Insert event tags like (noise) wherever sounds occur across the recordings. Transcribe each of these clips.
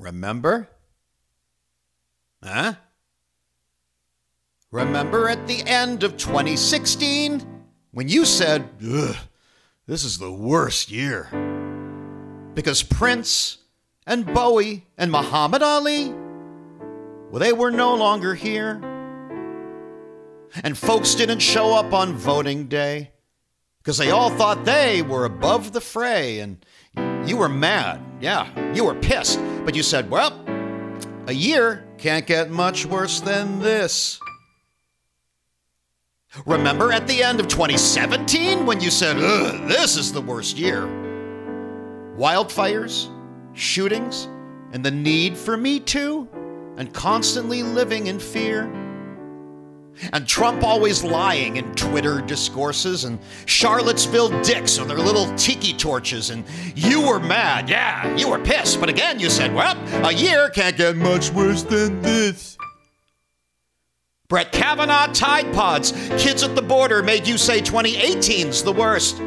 Remember? Huh? Remember at the end of 2016 when you said, this is the worst year? Because Prince and Bowie and Muhammad Ali, well, they were no longer here. And folks didn't show up on voting day because they all thought they were above the fray and you were mad. Yeah, you were pissed. But you said, well, a year can't get much worse than this. Remember at the end of 2017 when you said, this is the worst year? Wildfires, shootings, and the need for Me Too, and constantly living in fear. And Trump always lying in Twitter discourses, and Charlottesville dicks with their little tiki torches, and you were mad, yeah, you were pissed, but again you said, well, a year can't get much worse than this. Brett Kavanaugh Tide Pods. Kids at the border made you say 2018's the worst.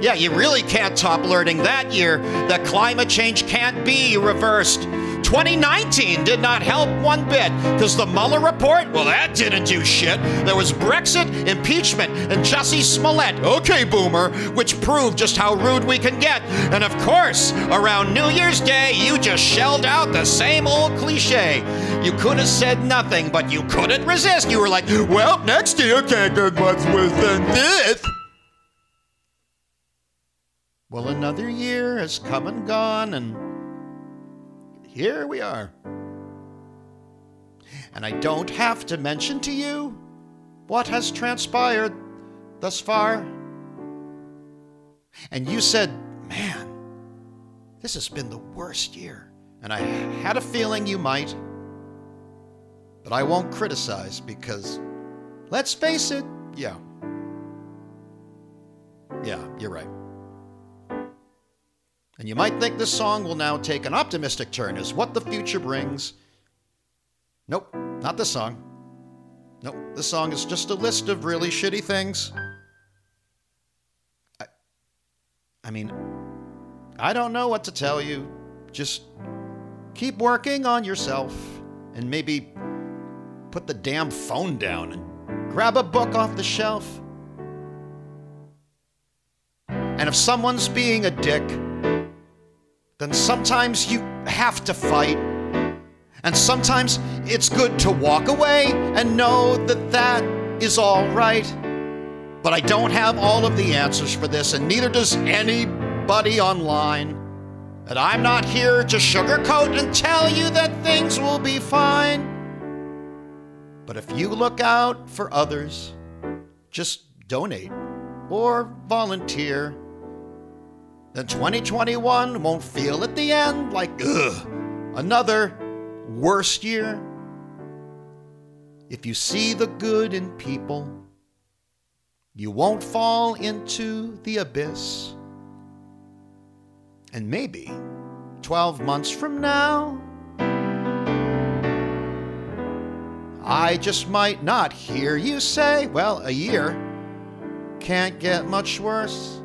Yeah, you really can't top learning that year that climate change can't be reversed. 2019 did not help one bit because the Mueller report, well, that didn't do shit. There was Brexit, impeachment, and Jussie Smollett, okay, boomer, which proved just how rude we can get. And of course, around New Year's Day, you just shelled out the same old cliche. You could have said nothing, but you couldn't resist. You were like, well, next year can't get much worse than this. Well, another year has come and gone, and here we are. And I don't have to mention to you what has transpired thus far. And you said, man, this has been the worst year. And I had a feeling you might. But I won't criticize because, let's face it, yeah. Yeah, you're right. And you might think this song will now take an optimistic turn as what the future brings. Nope, not this song. Nope, this song is just a list of really shitty things. I, I mean, I don't know what to tell you. Just keep working on yourself and maybe put the damn phone down and grab a book off the shelf. And if someone's being a dick, then sometimes you have to fight. And sometimes it's good to walk away and know that that is all right. But I don't have all of the answers for this, and neither does anybody online. And I'm not here to sugarcoat and tell you that things will be fine. But if you look out for others, just donate or volunteer then 2021 won't feel at the end like, ugh, another worst year. If you see the good in people, you won't fall into the abyss. And maybe 12 months from now, I just might not hear you say, well, a year can't get much worse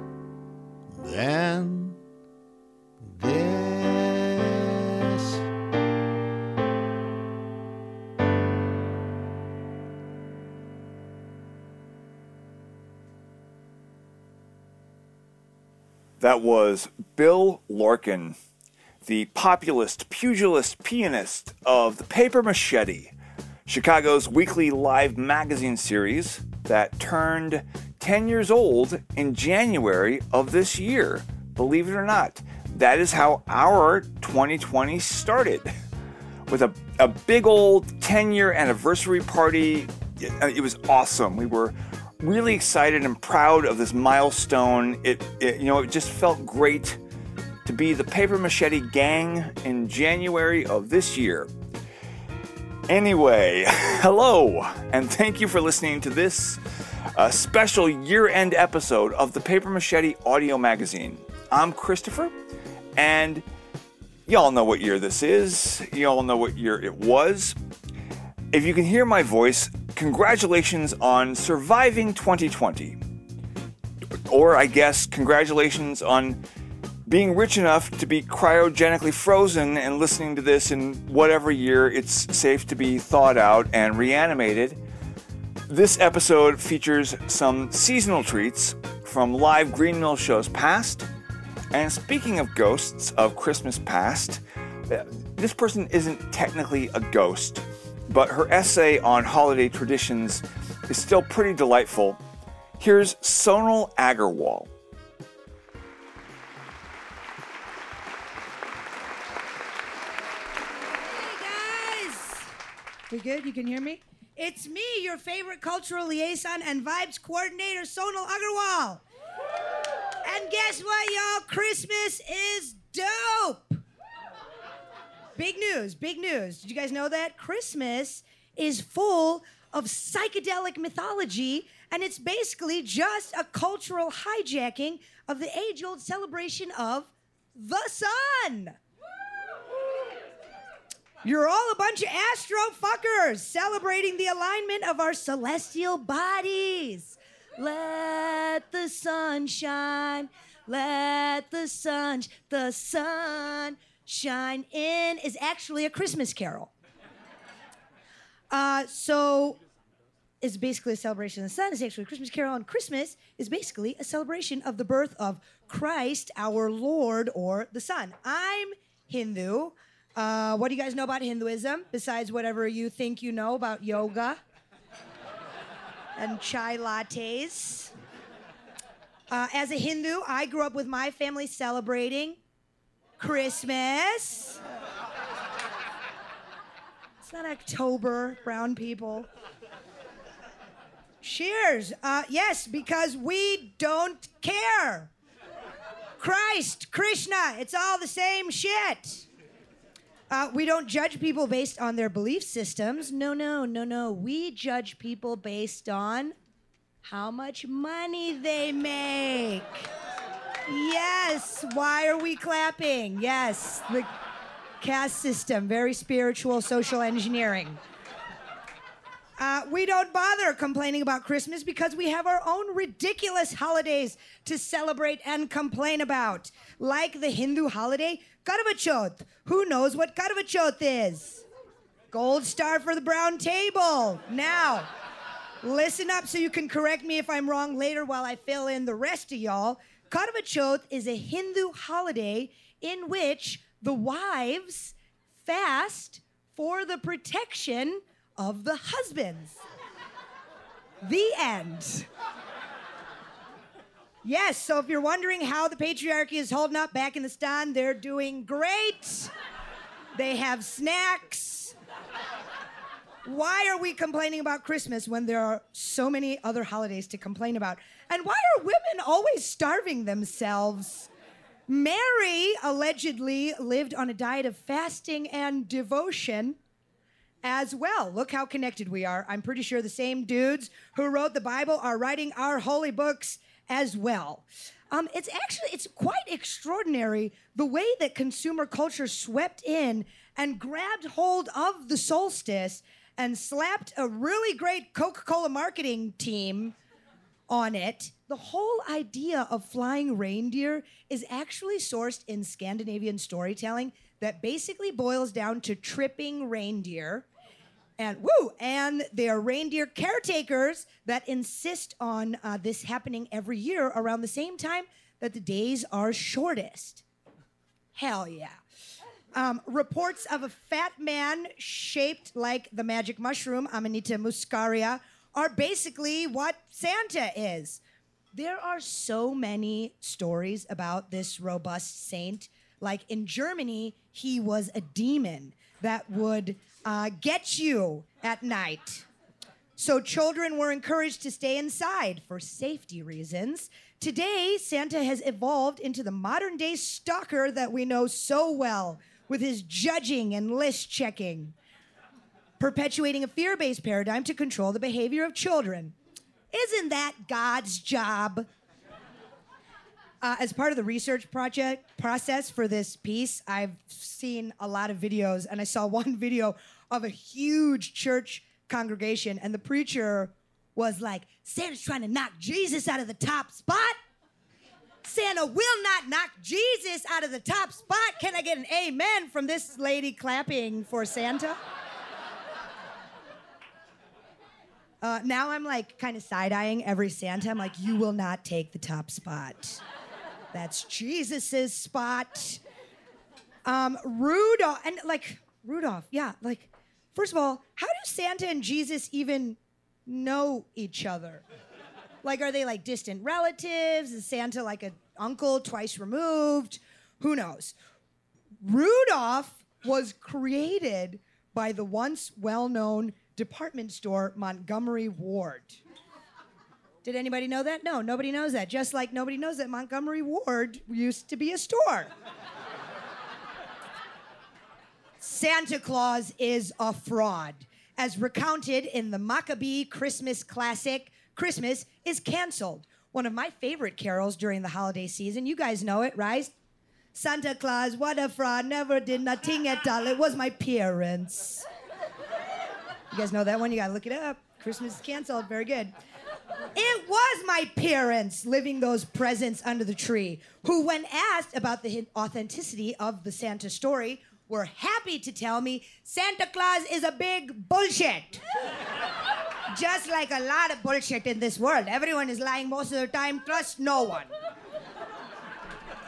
than this. That was Bill Larkin, the populist, pugilist pianist of the Paper Machete, Chicago's weekly live magazine series that turned 10 years old in January of this year. Believe it or not, that is how our 2020 started with a, a big old 10 year anniversary party. It, was awesome. We were really excited and proud of this milestone. It, it, you know, it just felt great to be the Paper Machete gang in January of this year. Anyway, (laughs) hello, and thank you for listening to this uh, special year end episode of the Paper Machete audio magazine. I'm Christopher, and y'all know what year this is. Y'all know what year it was. If you can hear my voice, congratulations on surviving 2020. Or, I guess, congratulations on being rich enough to be cryogenically frozen and listening to this in whatever year it's safe to be thawed out and reanimated. This episode features some seasonal treats from live Green Mill shows past. And speaking of ghosts of Christmas past, uh, this person isn't technically a ghost, but her essay on holiday traditions is still pretty delightful. Here's Sonal Aggarwal. Hey guys! We good? You can hear me? It's me, your favorite cultural liaison and vibes coordinator, Sonal Aggarwal. And guess what, y'all? Christmas is dope! Big news, big news. Did you guys know that? Christmas is full of psychedelic mythology, and it's basically just a cultural hijacking of the age old celebration of the sun. You're all a bunch of astro fuckers celebrating the alignment of our celestial bodies. Let the sun shine. Let the sun, the sun shine in is actually a Christmas carol. Uh, so it's basically a celebration of the sun. It's actually a Christmas carol, and Christmas is basically a celebration of the birth of Christ, our Lord, or the Sun. I'm Hindu. Uh, what do you guys know about Hinduism besides whatever you think you know about yoga and chai lattes? Uh, as a Hindu, I grew up with my family celebrating Christmas. It's not October, brown people. Cheers. Uh, yes, because we don't care. Christ, Krishna, it's all the same shit. Uh, we don't judge people based on their belief systems. No, no, no, no. We judge people based on how much money they make. Yes. Why are we clapping? Yes. The caste system, very spiritual social engineering. Uh, we don't bother complaining about Christmas because we have our own ridiculous holidays to celebrate and complain about. Like the Hindu holiday, Karva. Who knows what Karva is? Gold star for the brown table. Now, listen up so you can correct me if I'm wrong later while I fill in the rest of y'all. Karva is a Hindu holiday in which the wives fast for the protection of the husbands. the end. Yes, so if you're wondering how the patriarchy is holding up back in the stand, they're doing great. They have snacks. Why are we complaining about Christmas when there are so many other holidays to complain about? And why are women always starving themselves? Mary allegedly lived on a diet of fasting and devotion as well. Look how connected we are. I'm pretty sure the same dudes who wrote the Bible are writing our holy books as well. Um, it's actually it's quite extraordinary the way that consumer culture swept in and grabbed hold of the solstice and slapped a really great Coca-Cola marketing team on it. The whole idea of flying reindeer is actually sourced in Scandinavian storytelling that basically boils down to tripping reindeer and woo and they are reindeer caretakers that insist on uh, this happening every year around the same time that the days are shortest. Hell yeah. Um, reports of a fat man shaped like the magic mushroom amanita muscaria are basically what santa is. There are so many stories about this robust saint. Like in germany he was a demon that would uh, get you at night. So children were encouraged to stay inside for safety reasons. Today, Santa has evolved into the modern day stalker that we know so well with his judging and list checking, perpetuating a fear based paradigm to control the behavior of children. Isn't that God's job? Uh, as part of the research project process for this piece, I've seen a lot of videos, and I saw (laughs) one video of a huge church congregation, and the preacher was like, Santa's trying to knock Jesus out of the top spot. Santa will not knock Jesus out of the top spot. Can I get an amen from this lady clapping for Santa? Uh, now I'm like kind of side eyeing every Santa. I'm like, you will not take the top spot. That's Jesus's spot. Um, Rudolph, and like, Rudolph, yeah, like, first of all, how do Santa and Jesus even know each other? Like, are they like distant relatives? Is Santa like an uncle twice removed? Who knows? Rudolph was created by the once well known department store Montgomery Ward. Did anybody know that? No, nobody knows that. Just like nobody knows that Montgomery Ward used to be a store. Santa Claus is a fraud. As recounted in the Maccabee Christmas classic, Christmas is canceled. One of my favorite carols during the holiday season. You guys know it, right? Santa Claus, what a fraud, never did nothing at all. It was my parents. You guys know that one? You gotta look it up. Christmas is canceled. Very good. It was my parents living those presents under the tree who, when asked about the authenticity of the Santa story, were happy to tell me Santa Claus is a big bullshit. Just like a lot of bullshit in this world. Everyone is lying most of the time. Trust no one.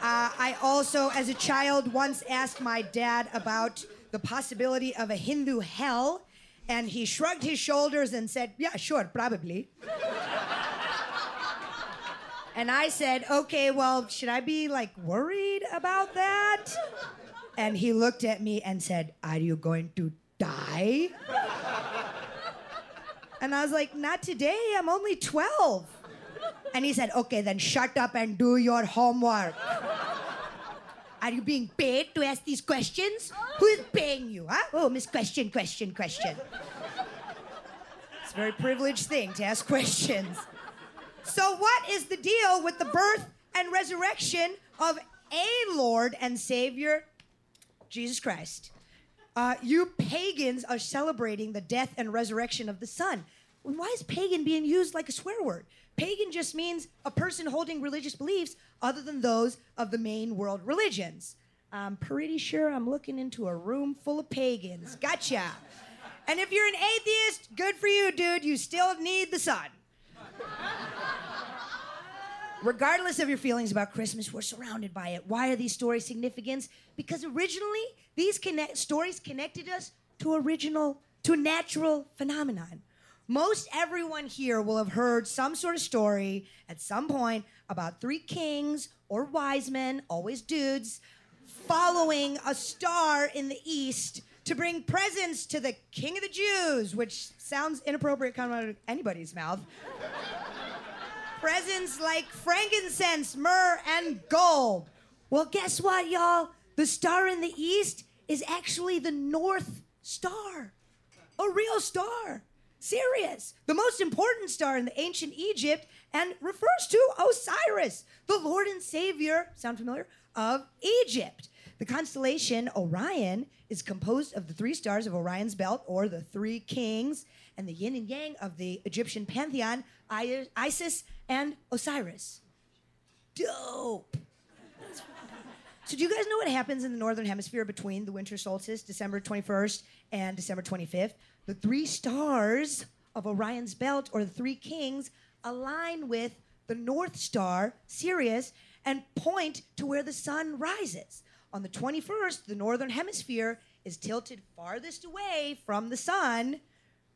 Uh, I also, as a child, once asked my dad about the possibility of a Hindu hell, and he shrugged his shoulders and said, Yeah, sure, probably. and I said, Okay, well, should I be like worried about that? And he looked at me and said, Are you going to die? And I was like, Not today, I'm only 12. And he said, Okay, then shut up and do your homework. Are you being paid to ask these questions? Who is paying you, huh? Oh, Miss Question, Question, Question. It's a very privileged thing to ask questions. So, what is the deal with the birth and resurrection of a Lord and Savior, Jesus Christ? Uh, you pagans are celebrating the death and resurrection of the Son. Why is pagan being used like a swear word? Pagan just means a person holding religious beliefs other than those of the main world religions. I'm pretty sure I'm looking into a room full of pagans. Gotcha. And if you're an atheist, good for you, dude. You still need the sun. Regardless of your feelings about Christmas, we're surrounded by it. Why are these stories significant? Because originally, these connect- stories connected us to original, to a natural phenomenon. Most everyone here will have heard some sort of story at some point about three kings or wise men, always dudes, following a star in the east to bring presents to the king of the Jews, which sounds inappropriate coming out of anybody's mouth. Presents like frankincense, myrrh, and gold. Well, guess what, y'all? The star in the east is actually the North Star, a real star. Sirius, the most important star in the ancient Egypt, and refers to Osiris, the Lord and Savior, sound familiar, of Egypt. The constellation Orion is composed of the three stars of Orion's belt, or the three kings, and the yin and yang of the Egyptian pantheon, Isis and Osiris. Dope. So, do you guys know what happens in the northern hemisphere between the winter solstice, December 21st, and December 25th? The three stars of Orion's belt, or the three kings, align with the North Star, Sirius, and point to where the sun rises. On the 21st, the northern hemisphere is tilted farthest away from the sun,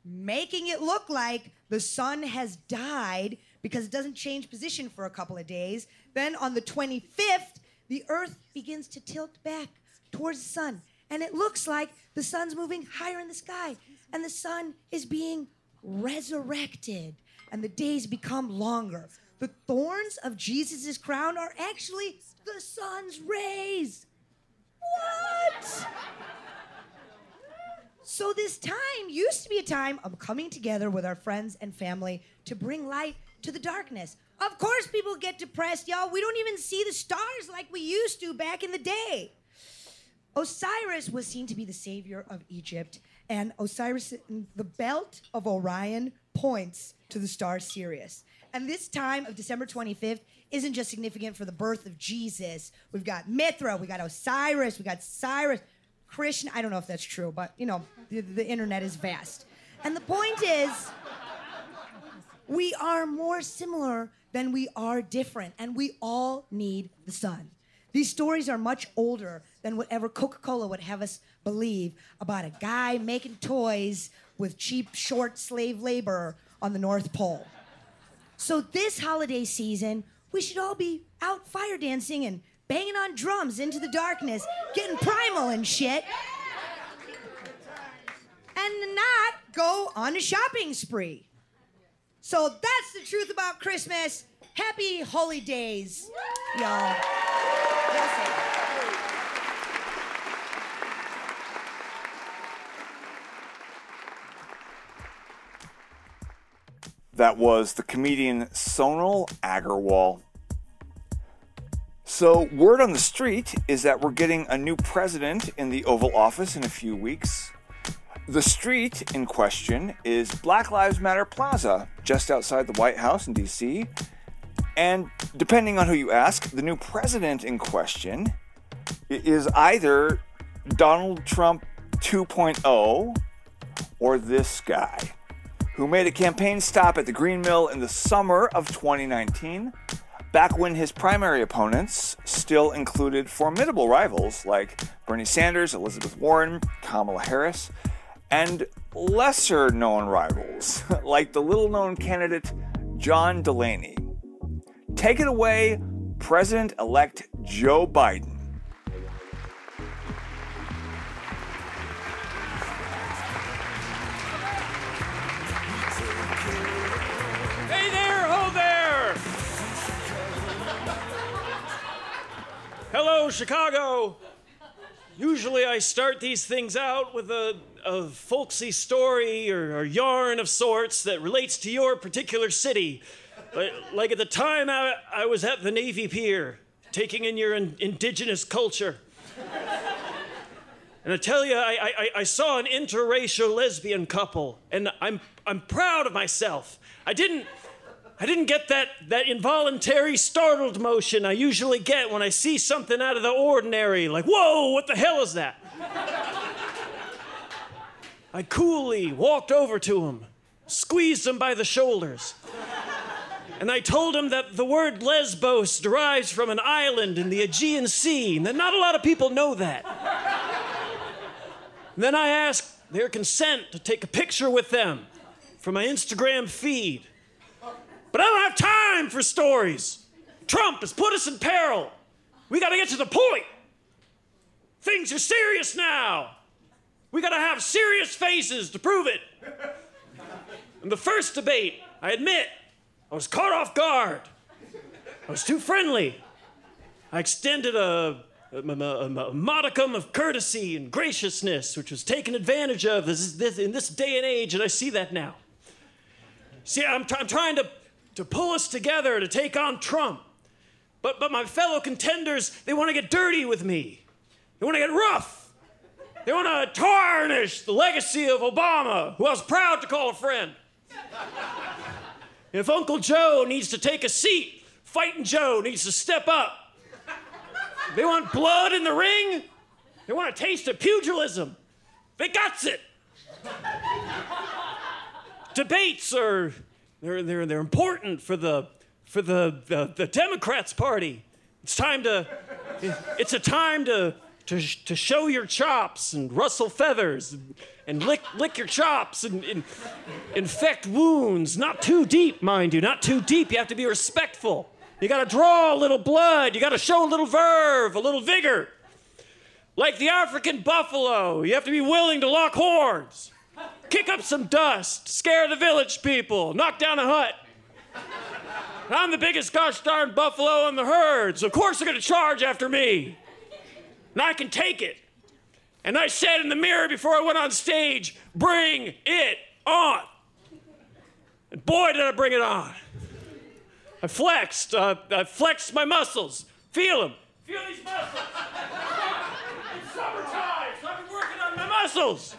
making it look like the sun has died because it doesn't change position for a couple of days. Then on the 25th, the earth begins to tilt back towards the sun. And it looks like the sun's moving higher in the sky and the sun is being resurrected and the days become longer. The thorns of Jesus' crown are actually the sun's rays. What? So, this time used to be a time of coming together with our friends and family to bring light to the darkness. Of course, people get depressed, y'all. We don't even see the stars like we used to back in the day. Osiris was seen to be the savior of Egypt, and Osiris, the belt of Orion points to the star Sirius. And this time of December 25th isn't just significant for the birth of Jesus. We've got Mithra, we got Osiris, we got Cyrus, Krishna. I don't know if that's true, but you know, the, the internet is vast. And the point is, we are more similar than we are different, and we all need the sun. These stories are much older than whatever Coca Cola would have us believe about a guy making toys with cheap, short slave labor on the North Pole. So, this holiday season, we should all be out fire dancing and banging on drums into the darkness, getting primal and shit. And not go on a shopping spree. So that's the truth about Christmas. Happy holy days, y'all. That was the comedian Sonal Aggarwal. So, word on the street is that we're getting a new president in the Oval Office in a few weeks. The street in question is Black Lives Matter Plaza, just outside the White House in DC. And depending on who you ask, the new president in question is either Donald Trump 2.0 or this guy, who made a campaign stop at the Green Mill in the summer of 2019, back when his primary opponents still included formidable rivals like Bernie Sanders, Elizabeth Warren, Kamala Harris, and lesser known rivals (laughs) like the little known candidate John Delaney. Take it away, President elect Joe Biden. Hello, Chicago! Usually I start these things out with a, a folksy story or, or yarn of sorts that relates to your particular city. Like, like at the time I, I was at the Navy Pier, taking in your in, indigenous culture. And I tell you, I, I, I saw an interracial lesbian couple, and I'm, I'm proud of myself. I didn't, I didn't get that, that involuntary startled motion I usually get when I see something out of the ordinary, like, whoa, what the hell is that? I coolly walked over to him, squeezed him by the shoulders, and I told him that the word Lesbos derives from an island in the Aegean Sea, and that not a lot of people know that. And then I asked their consent to take a picture with them for my Instagram feed. But I don't have time for stories. Trump has put us in peril. We got to get to the point. Things are serious now. We got to have serious faces to prove it. In the first debate, I admit, I was caught off guard. I was too friendly. I extended a, a, a- a modicum of courtesy and graciousness, which was taken advantage of this, this, in this day and age, and I see that now. See, I'm, try- I'm trying to, to pull us together to take on Trump. But, but my fellow contenders, they want to get dirty with me. They want to get rough. They want to tarnish the legacy of Obama, who I was proud to call a friend. If Uncle Joe needs to take a seat, Fighting Joe needs to step up. They want blood in the ring. They want a taste of pugilism. They got it. Debates are they're, they're, they're important for the for the, the, the Democrats party. It's time to it's a time to to, to show your chops and rustle feathers and, and lick lick your chops and, and infect wounds. Not too deep, mind you, not too deep. You have to be respectful. You got to draw a little blood. You got to show a little verve, a little vigor. Like the African buffalo, you have to be willing to lock horns, kick up some dust, scare the village people, knock down a hut. I'm the biggest gosh darn buffalo in the herd, so of course they're gonna charge after me. And I can take it. And I said in the mirror before I went on stage, bring it on. And boy, did I bring it on. I flexed. Uh, I flexed my muscles. Feel them. Feel these muscles. it's summertime, so I've been working on my muscles.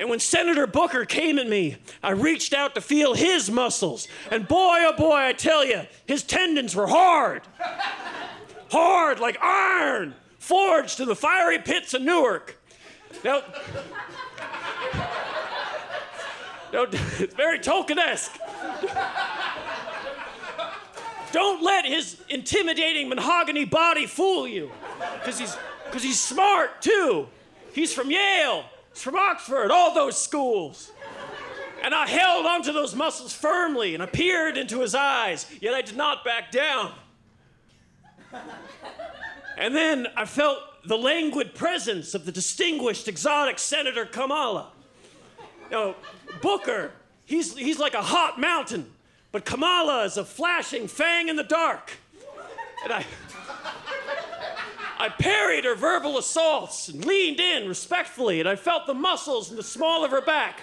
And when Senator Booker came at me, I reached out to feel his muscles. And boy, oh boy, I tell you, his tendons were hard. hard like iron, forged in the fiery pits of Newark. Now, now it's very Tolkien-esque. Don't let his intimidating mahogany body fool you, because he's, cause he's smart too. He's from Yale, he's from Oxford, all those schools. And I held onto those muscles firmly and I peered into his eyes, yet I did not back down. And then I felt the languid presence of the distinguished exotic Senator Kamala. Now, Booker, he's, he's like a hot mountain. But Kamala is a flashing fang in the dark. And I. I parried her verbal assaults and leaned in respectfully, and I felt the muscles in the small of her back.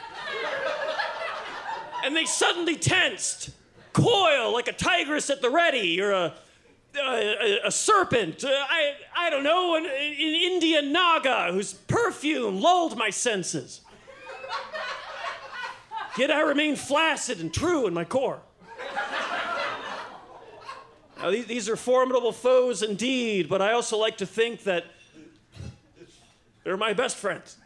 And they suddenly tensed, coil like a tigress at the ready or a, a, a serpent. Uh, I, I don't know, an, an Indian naga whose perfume lulled my senses. Yet I remained flaccid and true in my core. Now, these, are formidable foes indeed, but I also like to think that they're my best friends.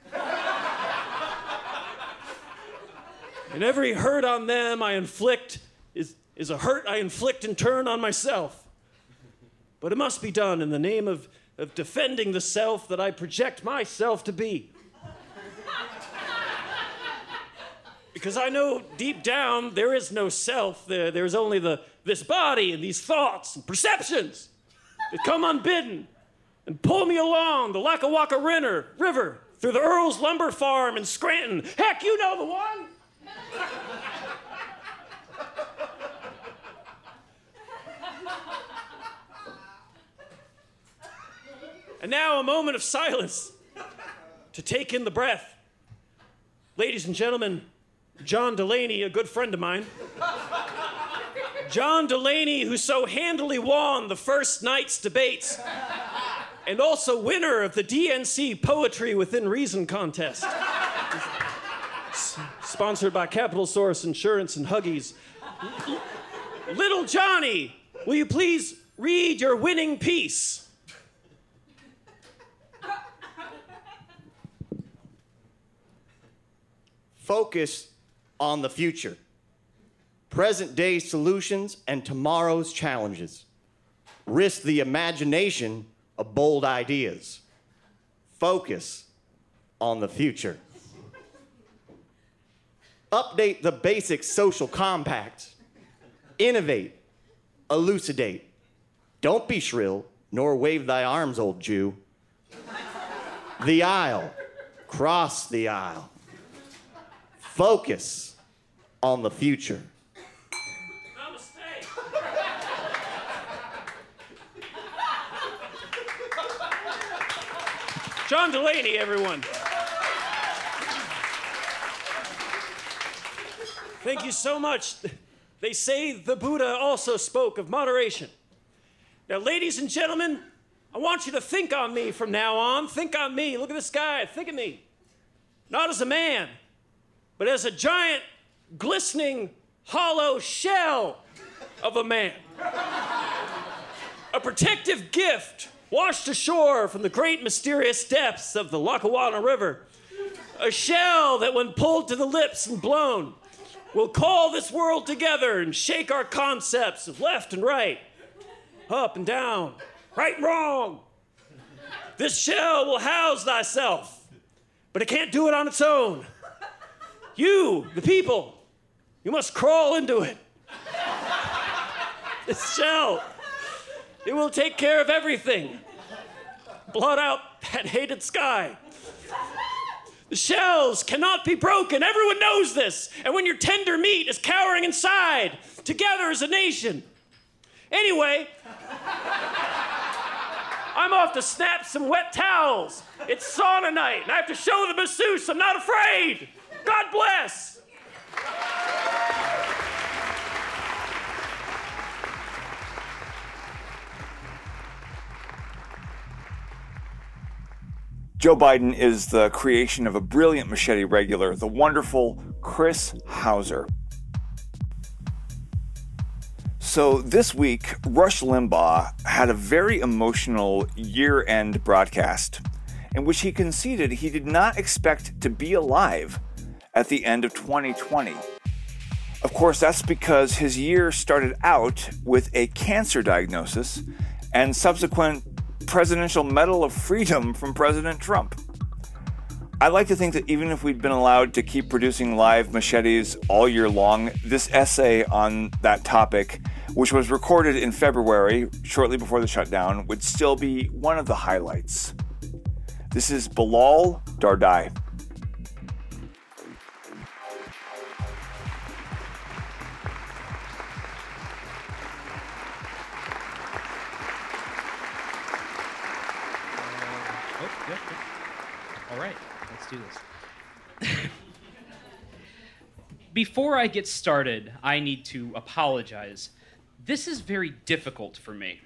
and every hurt on them I inflict is, is a hurt I inflict in turn on myself. But it must be done in the name of, of defending the self that I project myself to be. because I know deep down there is no self. There, there's only the, this body and these thoughts and perceptions that come unbidden and pull me along the Lackawanna River, River through the Earl's Lumber Farm in Scranton. Heck, you know the one. and now a moment of silence to take in the breath. Ladies and gentlemen, John Delaney, a good friend of mine. John Delaney, who so handily won the first night's debates, and also winner of the DNC Poetry Within Reason contest. sponsored by Capital Source Insurance and Huggies. Little Johnny, will you please read your winning piece? Focus on the future, present day solutions, and tomorrow's challenges. Risk the imagination of bold ideas. Focus on the future. Update the basic social compact. Innovate. Elucidate. Don't be shrill, nor wave thy arms, old Jew. The aisle. Cross the aisle. Focus on the future. John Delaney, everyone. Thank you so much. They say the Buddha also spoke of moderation. Now, ladies and gentlemen, I want you to think on me from now on. Think on me. Look at this guy. Think of me. Not as a man, but as a giant glistening, hollow shell of a man. a protective gift washed ashore from the great mysterious depths of the Lackawanna River. A shell that, when pulled to the lips and blown, will call this world together and shake our concepts of left and right, up and down, right and wrong. This shell will house thyself, but it can't do it on its own. You, the people, you must crawl into it. this shell, it will take care of everything. Blot out that hated sky. The shells cannot be broken. Everyone knows this. And when your tender meat is cowering inside, together as a nation. Anyway, I'm off to snap some wet towels. It's sauna night, and I have to show the masseuse I'm not afraid. God bless. Joe Biden is the creation of a brilliant machete regular, the wonderful Chris Hauser. So this week, Rush Limbaugh had a very emotional year end broadcast in which he conceded he did not expect to be alive at the end of 2020. Of course, that's because his year started out with a cancer diagnosis and subsequent Presidential Medal of Freedom from President Trump. I like to think that even if we'd been allowed to keep producing live machetes all year long, this essay on that topic, which was recorded in February, shortly before the shutdown, would still be one of the highlights. This is Bilal Dardai. Do this. Before I get started, I need to apologize. This is very difficult for me.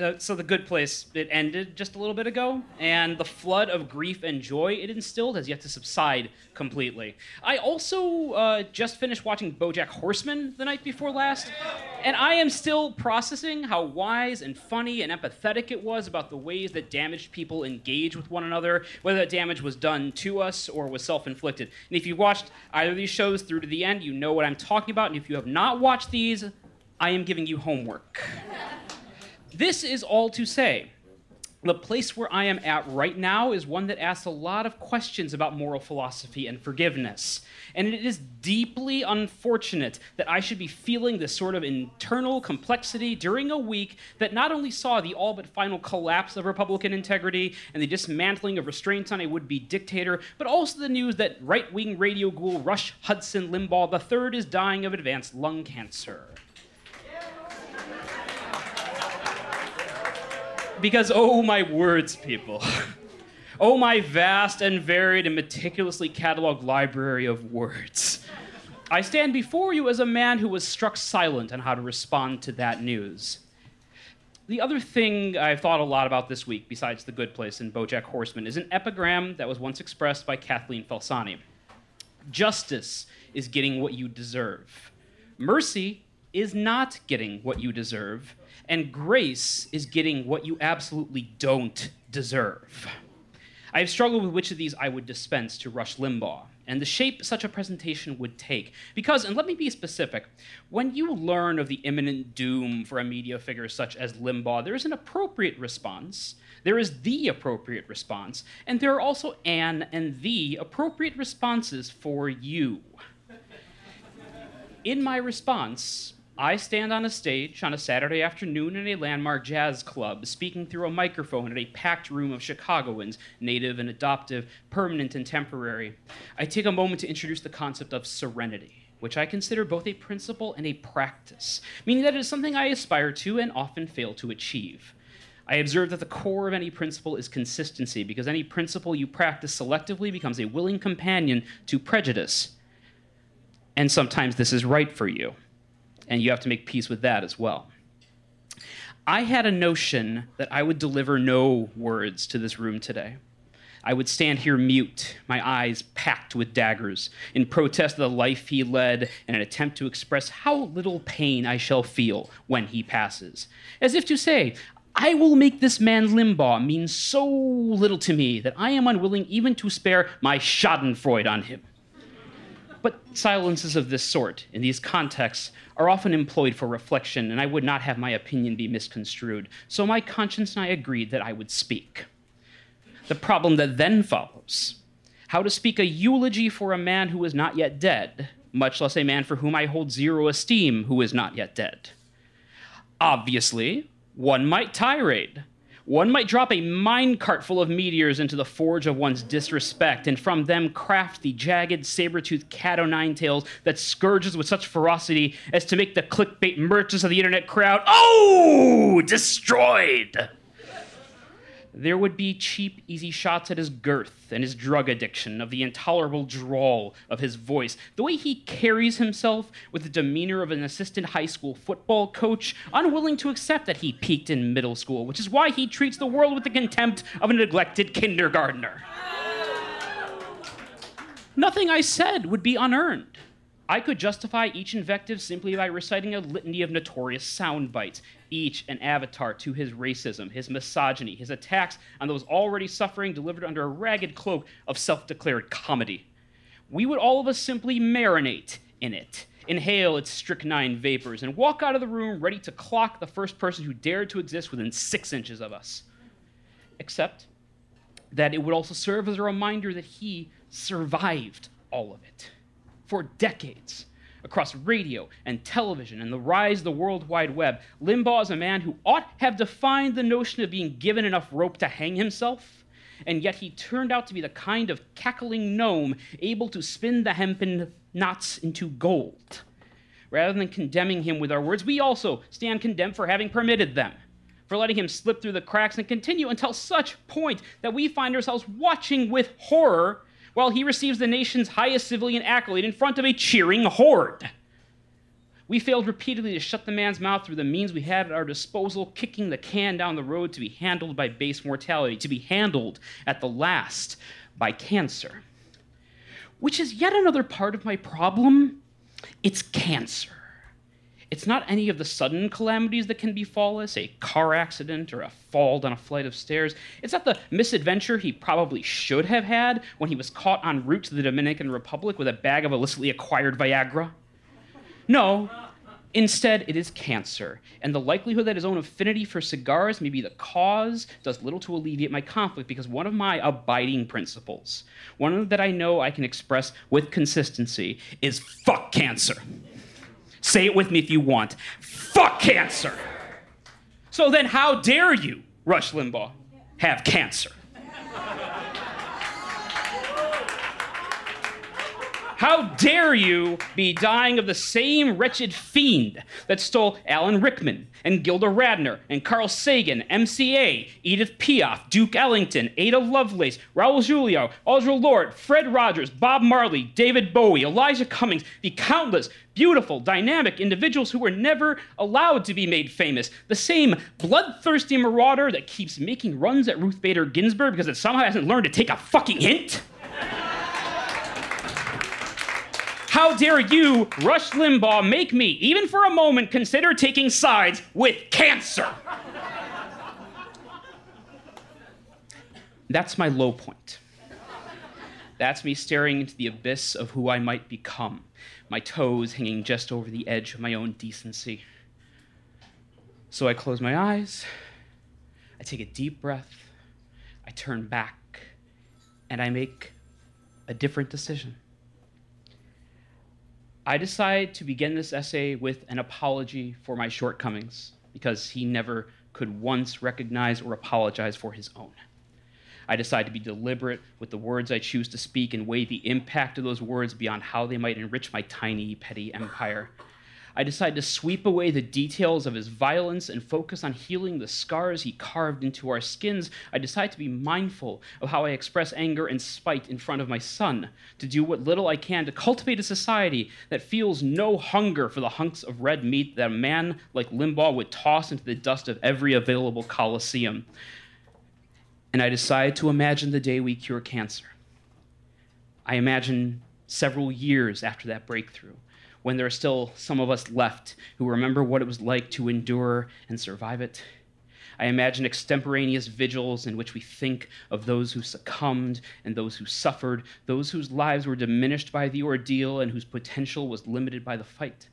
Uh, so the good place it ended just a little bit ago and the flood of grief and joy it instilled has yet to subside completely. I also uh, just finished watching bojack horseman the night before last and i am still processing how wise and funny and empathetic it was about the ways that damaged people engage with one another whether that damage was done to us or was self-inflicted. And if you watched either of these shows through to the end you know what i'm talking about and if you have not watched these i am giving you homework (laughs) this is all to say. The place where I am at right now is one that asks a lot of questions about moral philosophy and forgiveness. And it is deeply unfortunate that I should be feeling this sort of internal complexity during a week that not only saw the all but final collapse of Republican integrity and the dismantling of restraints on a would be dictator, but also the news that right wing radio ghoul Rush Hudson Limbaugh III is dying of advanced lung cancer. Because, oh my words, people. (laughs) oh my vast and varied and meticulously cataloged library of words. I stand before you as a man who was struck silent on how to respond to that news. The other thing I've thought a lot about this week, besides The Good Place and Bojack Horseman, is an epigram that was once expressed by Kathleen Falsani. Justice is getting what you deserve. Mercy is not getting what you deserve and grace is getting what you absolutely don't deserve. I have struggled with which of these I would dispense to Rush Limbaugh and the shape such a presentation would take. Because, and let me be specific, when you learn of the imminent doom for a media figure such as Limbaugh, there is an appropriate response. There is the appropriate response, and there are also an and the appropriate responses for you. In my response, I stand on a stage on a Saturday afternoon in a landmark jazz club, speaking through a microphone in a packed room of Chicagoans, native and adoptive, permanent and temporary. I take a moment to introduce the concept of serenity, which I consider both a principle and a practice, meaning that it is something I aspire to and often fail to achieve. I observe that the core of any principle is consistency, because any principle you practice selectively becomes a willing companion to prejudice. And sometimes this is right for you and you have to make peace with that as well. I had a notion that I would deliver no words to this room today. I would stand here mute, my eyes packed with daggers, in protest of the life he led and an attempt to express how little pain I shall feel when he passes. As if to say, I will make this man Limbaugh mean so little to me that I am unwilling even to spare my Schadenfreude on him. But silences of this sort, in these contexts, are often employed for reflection, and I would not have my opinion be misconstrued. So my conscience and I agreed that I would speak. The problem that then follows how to speak a eulogy for a man who is not yet dead, much less a man for whom I hold zero esteem who is not yet dead. Obviously, one might tirade, one might drop a minecart full of meteors into the forge of one's disrespect, and from them craft the jagged, saber-toothed cat o' nine tails that scourges with such ferocity as to make the clickbait merchants of the internet crowd, oh, destroyed! There would be cheap, easy shots at his girth and his drug addiction, of the intolerable drawl of his voice, the way he carries himself with the demeanor of an assistant high school football coach, unwilling to accept that he peaked in middle school, which is why he treats the world with the contempt of a neglected kindergartner. Nothing I said would be unearned. I could justify each invective simply by reciting a litany of notorious sound bites, each an avatar to his racism, his misogyny, his attacks on those already suffering delivered under a ragged cloak of self declared comedy. We would all of us simply marinate in it, inhale its strychnine vapors, and walk out of the room ready to clock the first person who dared to exist within six inches of us. Except that it would also serve as a reminder that he survived all of it for decades across radio and television and the rise of the World Wide Web, Limbaugh is a man who ought have defined the notion of being given enough rope to hang himself, and yet he turned out to be the kind of cackling gnome able to spin the hempen knots into gold. Rather than condemning him with our words, we also stand condemned for having permitted them, for letting him slip through the cracks and continue until such point that we find ourselves watching with horror while he receives the nation's highest civilian accolade in front of a cheering horde. We failed repeatedly to shut the man's mouth through the means we had at our disposal, kicking the can down the road to be handled by base mortality, to be handled at the last by cancer. Which is yet another part of my problem. It's cancer. It's not any of the sudden calamities that can befall us, a car accident or a fall down a flight of stairs. It's not the misadventure he probably should have had when he was caught en route to the Dominican Republic with a bag of illicitly acquired Viagra. No, instead, it is cancer, and the likelihood that his own affinity for cigars may be the cause does little to alleviate my conflict because one of my abiding principles, one that I know I can express with consistency, is fuck cancer. Say it with me if you want. Fuck cancer. So then, how dare you, Rush Limbaugh, have cancer? How dare you be dying of the same wretched fiend that stole Alan Rickman and Gilda Radner and Carl Sagan, MCA, Edith Piaf, Duke Ellington, Ada Lovelace, Raul Julia, Audre Lorde, Fred Rogers, Bob Marley, David Bowie, Elijah Cummings, the countless beautiful, dynamic individuals who were never allowed to be made famous. The same bloodthirsty marauder that keeps making runs at Ruth Bader Ginsburg because it somehow hasn't learned to take a fucking hint. How dare you, Rush Limbaugh, make me, even for a moment, consider taking sides with cancer? That's my low point. That's me staring into the abyss of who I might become, my toes hanging just over the edge of my own decency. So I close my eyes, I take a deep breath, I turn back, and I make a different decision. I decide to begin this essay with an apology for my shortcomings because he never could once recognize or apologize for his own. I decide to be deliberate with the words I choose to speak and weigh the impact of those words beyond how they might enrich my tiny, petty empire. I decide to sweep away the details of his violence and focus on healing the scars he carved into our skins. I decide to be mindful of how I express anger and spite in front of my son, to do what little I can to cultivate a society that feels no hunger for the hunks of red meat that a man like Limbaugh would toss into the dust of every available coliseum. And I decide to imagine the day we cure cancer. I imagine several years after that breakthrough when there are still some of us left who remember what it was like to endure and survive it. I imagine extemporaneous vigils in which we think of those who succumbed and those who suffered, those whose lives were diminished by the ordeal and whose potential was limited by the fight.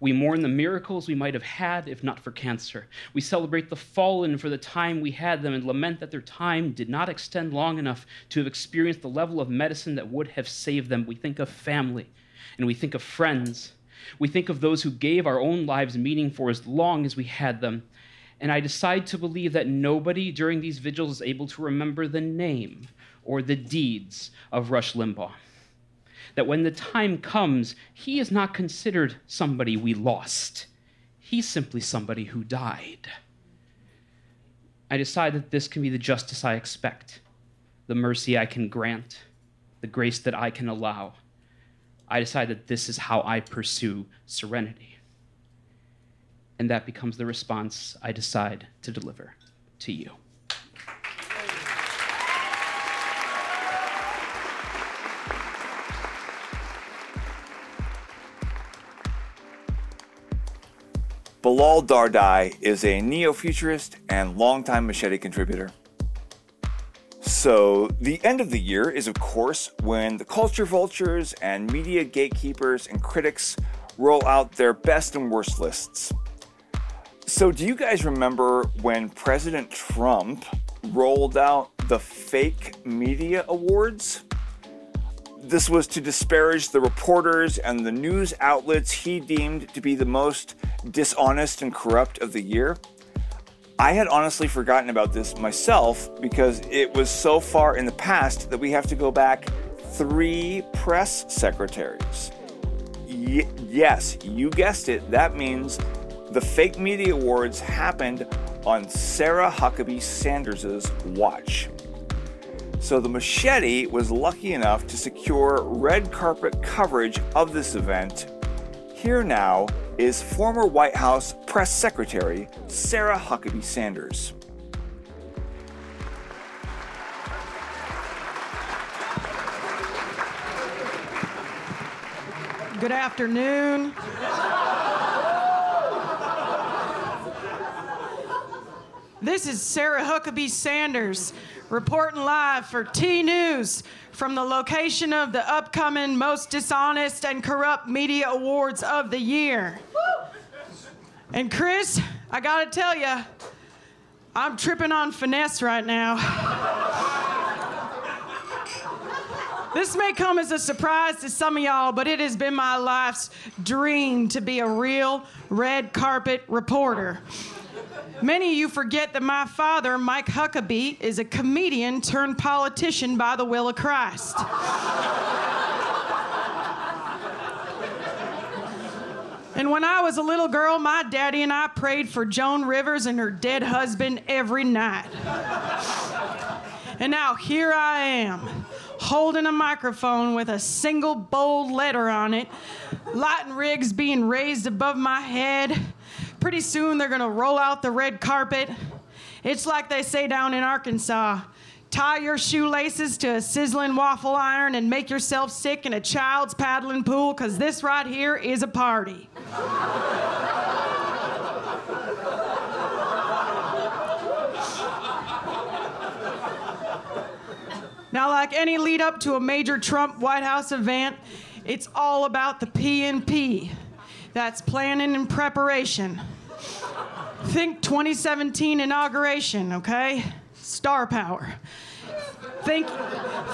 We mourn the miracles we might have had if not for cancer. We celebrate the fallen for the time we had them and lament that their time did not extend long enough to have experienced the level of medicine that would have saved them. We think of family and we think of friends. We think of those who gave our own lives meaning for as long as we had them. And I decide to believe that nobody during these vigils is able to remember the name or the deeds of Rush Limbaugh. That when the time comes, he is not considered somebody we lost, he's simply somebody who died. I decide that this can be the justice I expect, the mercy I can grant, the grace that I can allow. I decide that this is how I pursue serenity. And that becomes the response I decide to deliver to you. Bilal Dardai is a neo futurist and longtime Machete contributor. So, the end of the year is, of course, when the culture vultures and media gatekeepers and critics roll out their best and worst lists. So, do you guys remember when President Trump rolled out the fake media awards? This was to disparage the reporters and the news outlets he deemed to be the most dishonest and corrupt of the year. I had honestly forgotten about this myself because it was so far in the past that we have to go back three press secretaries. Y- yes, you guessed it. That means the fake media awards happened on Sarah Huckabee Sanders' watch. So the Machete was lucky enough to secure red carpet coverage of this event. Here now is former White House press secretary Sarah Huckabee Sanders. Good afternoon. This is Sarah Huckabee Sanders reporting live for T News from the location of the upcoming Most Dishonest and Corrupt Media Awards of the Year. And Chris, I gotta tell you, I'm tripping on finesse right now. This may come as a surprise to some of y'all, but it has been my life's dream to be a real red carpet reporter. Many of you forget that my father, Mike Huckabee, is a comedian turned politician by the will of Christ. And when I was a little girl, my daddy and I prayed for Joan Rivers and her dead husband every night. And now here I am, holding a microphone with a single bold letter on it, lighting rigs being raised above my head. Pretty soon they're gonna roll out the red carpet. It's like they say down in Arkansas tie your shoelaces to a sizzling waffle iron and make yourself sick in a child's paddling pool, because this right here is a party. Now, like any lead up to a major Trump White House event, it's all about the P&P. That's planning and preparation. Think 2017 inauguration, okay? Star power. Think,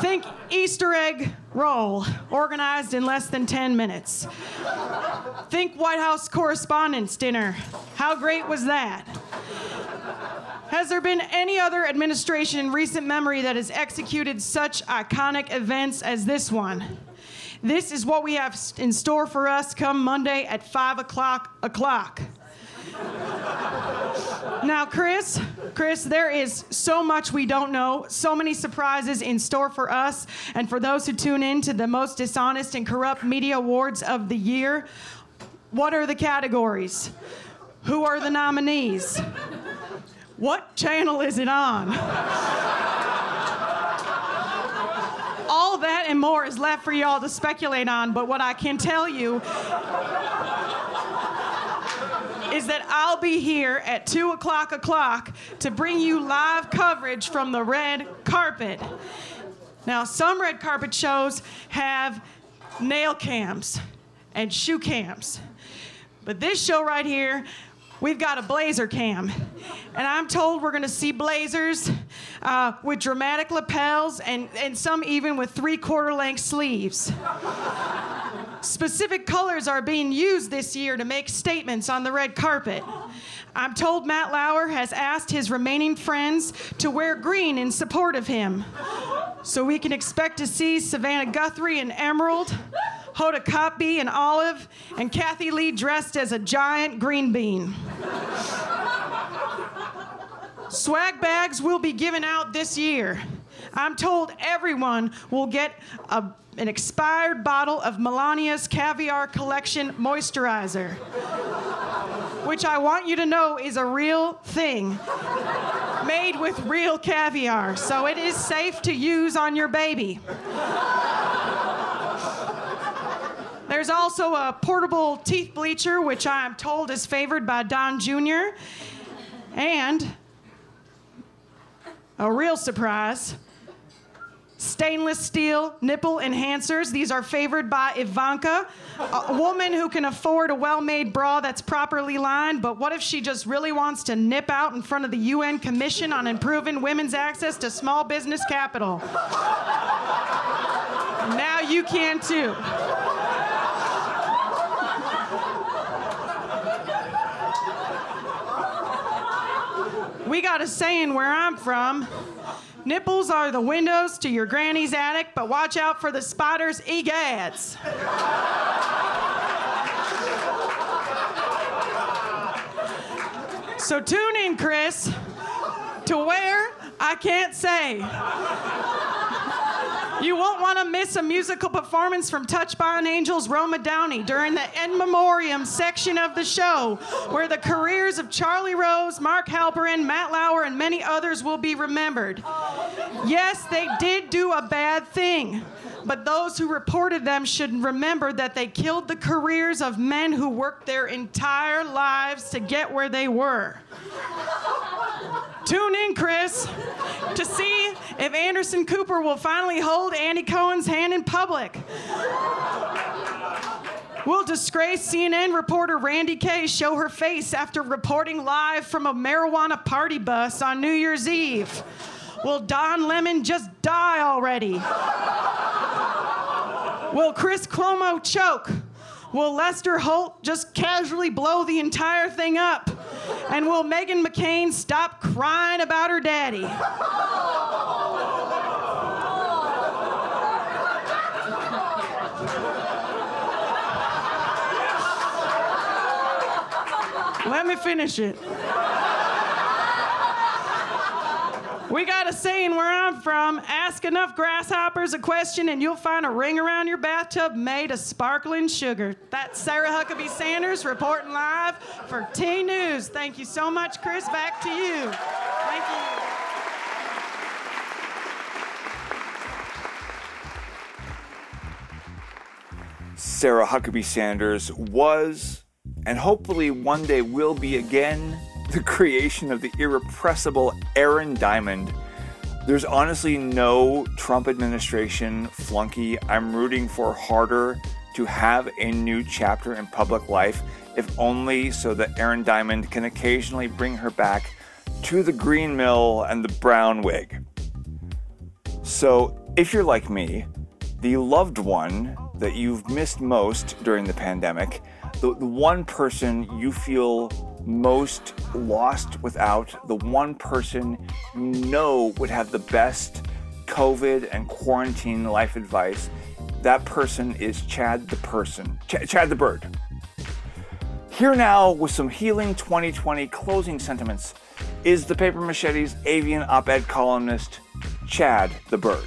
think Easter egg roll, organized in less than 10 minutes. Think White House Correspondents' Dinner. How great was that? Has there been any other administration in recent memory that has executed such iconic events as this one? This is what we have in store for us come Monday at 5 o'clock o'clock. Now, Chris, Chris, there is so much we don't know, so many surprises in store for us and for those who tune in to the most dishonest and corrupt media awards of the year. What are the categories? Who are the nominees? What channel is it on? All that and more is left for y'all to speculate on, but what I can tell you is that I'll be here at 2 o'clock o'clock to bring you live coverage from the red carpet. Now, some red carpet shows have nail cams and shoe cams. But this show right here, we've got a blazer cam. And I'm told we're gonna see blazers uh, with dramatic lapels and, and some even with three quarter length sleeves. Specific colors are being used this year to make statements on the red carpet. I'm told Matt Lauer has asked his remaining friends to wear green in support of him. So we can expect to see Savannah Guthrie in emerald, Hoda Kotb in olive, and Kathie Lee dressed as a giant green bean. Swag bags will be given out this year. I'm told everyone will get a, an expired bottle of Melania's Caviar Collection moisturizer, which I want you to know is a real thing made with real caviar, so it is safe to use on your baby. There's also a portable teeth bleacher, which I am told is favored by Don Jr. And a real surprise stainless steel nipple enhancers. These are favored by Ivanka, a woman who can afford a well made bra that's properly lined. But what if she just really wants to nip out in front of the UN Commission on Improving Women's Access to Small Business Capital? now you can too. We got a saying where I'm from. Nipples are the windows to your granny's attic, but watch out for the spiders, egads. so tune in, Chris, to where I can't say. You won't want to miss a musical performance from Touched by an Angel's Roma Downey during the In Memoriam section of the show, where the careers of Charlie Rose, Mark Halperin, Matt Lauer, and many others will be remembered. Yes, they did do a bad thing, but those who reported them should remember that they killed the careers of men who worked their entire lives to get where they were. Tune in, Chris, to see if Anderson Cooper will finally hold Andy Cohen's hand in public. Will disgraced CNN reporter Randi Kaye show her face after reporting live from a marijuana party bus on New Year's Eve? Will Don Lemon just die already? Will Chris Cuomo choke? Will Lester Holt just casually blow the entire thing up? And will Meghan McCain stop crying about her daddy? Let me finish it. We got a saying where I'm from ask enough grasshoppers a question and you'll find a ring around your bathtub made of sparkling sugar. That's Sarah Huckabee Sanders reporting live for T News. Thank you so much, Chris. Back to you. Thank you. Sarah Huckabee Sanders was, and hopefully one day will be again, the creation of the irrepressible Erin Diamond. There's honestly no Trump administration flunky I'm rooting for harder to have a new chapter in public life, if only so that Erin Diamond can occasionally bring her back to the green mill and the brown wig. So, if you're like me, the loved one that you've missed most during the pandemic, the, the one person you feel most lost without, the one person you know would have the best COVID and quarantine life advice, that person is Chad the person, Ch- Chad the bird. Here now with some healing 2020 closing sentiments is the Paper Machete's avian op ed columnist, Chad the bird.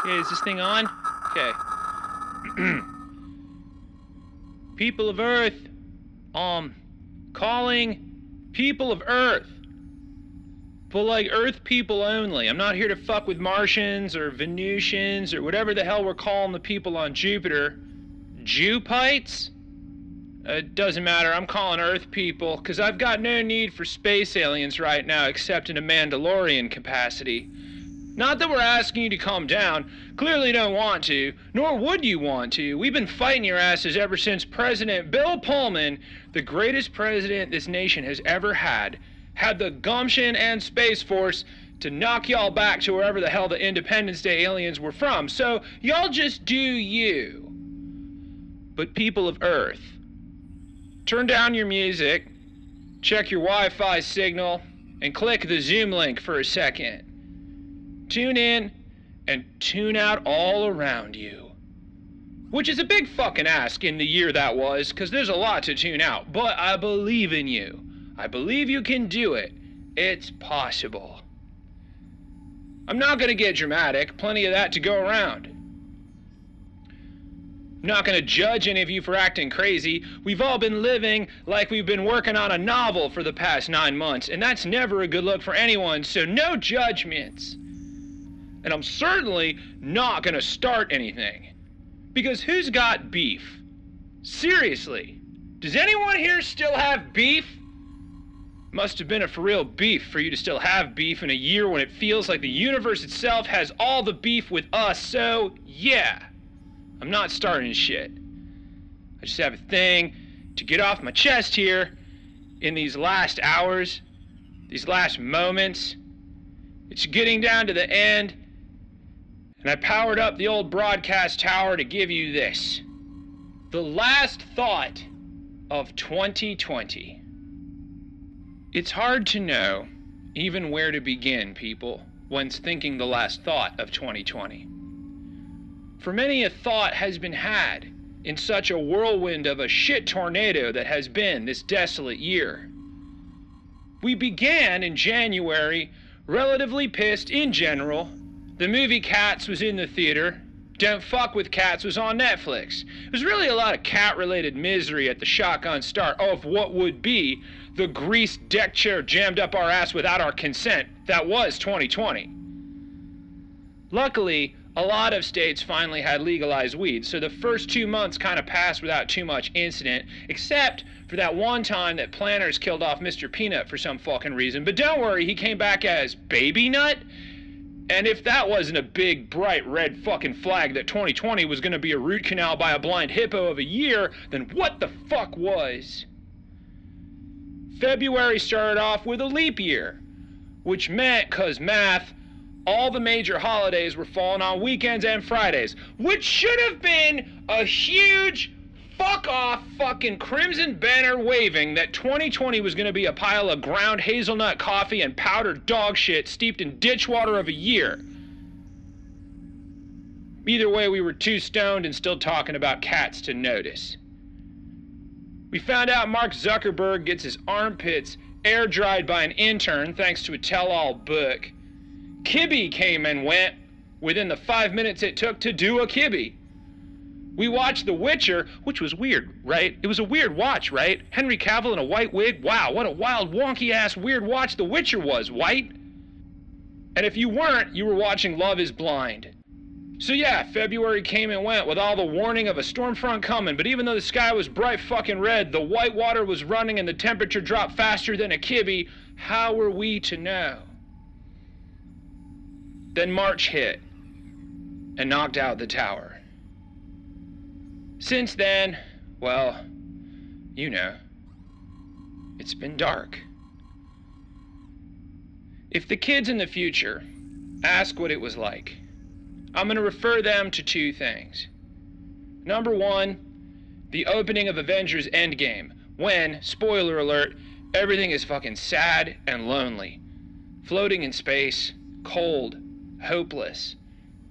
Okay, is this thing on? Okay. (clears throat) people of Earth, um, calling people of Earth. But like Earth people only. I'm not here to fuck with Martians or Venusians or whatever the hell we're calling the people on Jupiter. Jupites? It doesn't matter. I'm calling Earth people because I've got no need for space aliens right now except in a Mandalorian capacity. Not that we're asking you to calm down. Clearly don't want to, nor would you want to. We've been fighting your asses ever since President Bill Pullman, the greatest president this nation has ever had, had the gumption and Space Force to knock y'all back to wherever the hell the Independence Day aliens were from. So y'all just do you. But people of Earth, turn down your music, check your Wi Fi signal, and click the Zoom link for a second. Tune in and tune out all around you. Which is a big fucking ask in the year that was, because there's a lot to tune out. But I believe in you. I believe you can do it. It's possible. I'm not going to get dramatic, plenty of that to go around. I'm not going to judge any of you for acting crazy. We've all been living like we've been working on a novel for the past nine months, and that's never a good look for anyone, so no judgments. And I'm certainly not going to start anything. Because who's got beef? Seriously. Does anyone here still have beef? Must have been a for real beef for you to still have beef in a year when it feels like the universe itself has all the beef with us, so yeah. I'm not starting shit. I just have a thing to get off my chest here in these last hours, these last moments. It's getting down to the end, and I powered up the old broadcast tower to give you this the last thought of 2020. It's hard to know even where to begin, people, when's thinking the last thought of 2020. For many a thought has been had in such a whirlwind of a shit tornado that has been this desolate year. We began in January relatively pissed in general. The movie Cats was in the theater. Don't Fuck with Cats was on Netflix. It was really a lot of cat related misery at the shotgun start of what would be the greased deck chair jammed up our ass without our consent that was 2020. Luckily, a lot of states finally had legalized weed, so the first two months kind of passed without too much incident, except for that one time that Planters killed off Mr. Peanut for some fucking reason. But don't worry, he came back as Baby Nut. And if that wasn't a big, bright red fucking flag that 2020 was gonna be a root canal by a blind hippo of a year, then what the fuck was? February started off with a leap year, which meant, cause math, all the major holidays were falling on weekends and Fridays, which should have been a huge fuck off fucking crimson banner waving that 2020 was going to be a pile of ground hazelnut coffee and powdered dog shit steeped in ditch water of a year. Either way, we were too stoned and still talking about cats to notice. We found out Mark Zuckerberg gets his armpits air dried by an intern thanks to a tell all book. Quibi came and went within the five minutes it took to do a Quibi. We watched The Witcher, which was weird, right? It was a weird watch, right? Henry Cavill in a white wig. Wow, what a wild, wonky ass weird watch The Witcher was, white. And if you weren't, you were watching Love is Blind. So yeah, February came and went with all the warning of a storm front coming, but even though the sky was bright fucking red, the white water was running and the temperature dropped faster than a Quibi, how were we to know? Then March hit and knocked out the tower. Since then, well, you know, it's been dark. If the kids in the future ask what it was like, I'm going to refer them to two things. Number one, the opening of Avengers Endgame, when, spoiler alert, everything is fucking sad and lonely. Floating in space, cold, hopeless,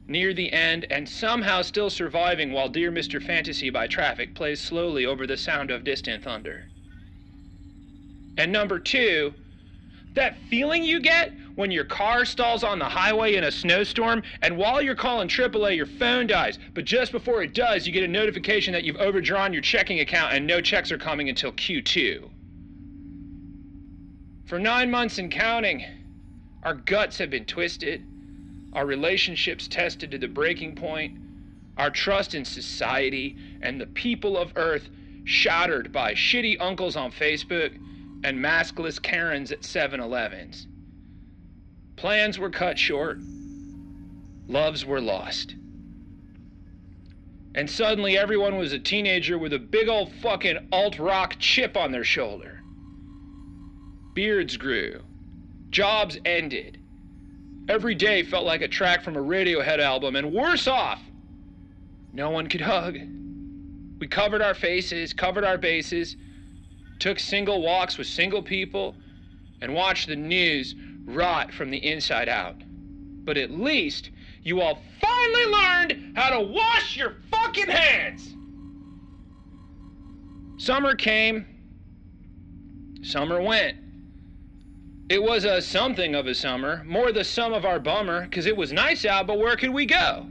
near the end, and somehow still surviving while Dear Mr. Fantasy by Traffic plays slowly over the sound of distant thunder. And number two, that feeling you get when your car stalls on the highway in a snowstorm, and while you're calling AAA, your phone dies. But just before it does, you get a notification that you've overdrawn your checking account and no checks are coming until Q2. For nine months and counting, our guts have been twisted, our relationships tested to the breaking point, our trust in society and the people of Earth shattered by shitty uncles on Facebook and maskless Karens at 7 Elevens. Plans were cut short, loves were lost. And suddenly everyone was a teenager with a big old fucking alt rock chip on their shoulder. Beards grew, jobs ended. Every day felt like a track from a Radiohead album, and worse off, no one could hug. We covered our faces, covered our bases, took single walks with single people, and watched the news rot from the inside out. but at least you all finally learned how to wash your fucking hands. Summer came, summer went. It was a something of a summer, more the sum of our bummer, because it was nice out, but where could we go?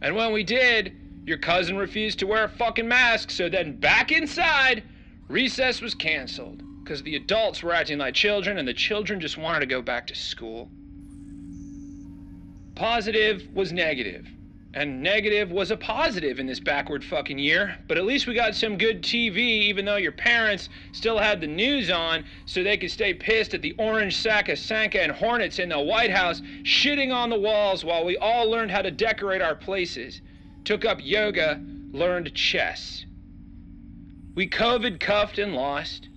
And when we did, your cousin refused to wear a fucking mask, so then back inside, recess was canceled, because the adults were acting like children and the children just wanted to go back to school. Positive was negative, and negative was a positive in this backward fucking year. But at least we got some good TV, even though your parents still had the news on so they could stay pissed at the orange sack of Sanka and Hornets in the White House shitting on the walls while we all learned how to decorate our places, took up yoga, learned chess. We COVID cuffed and lost,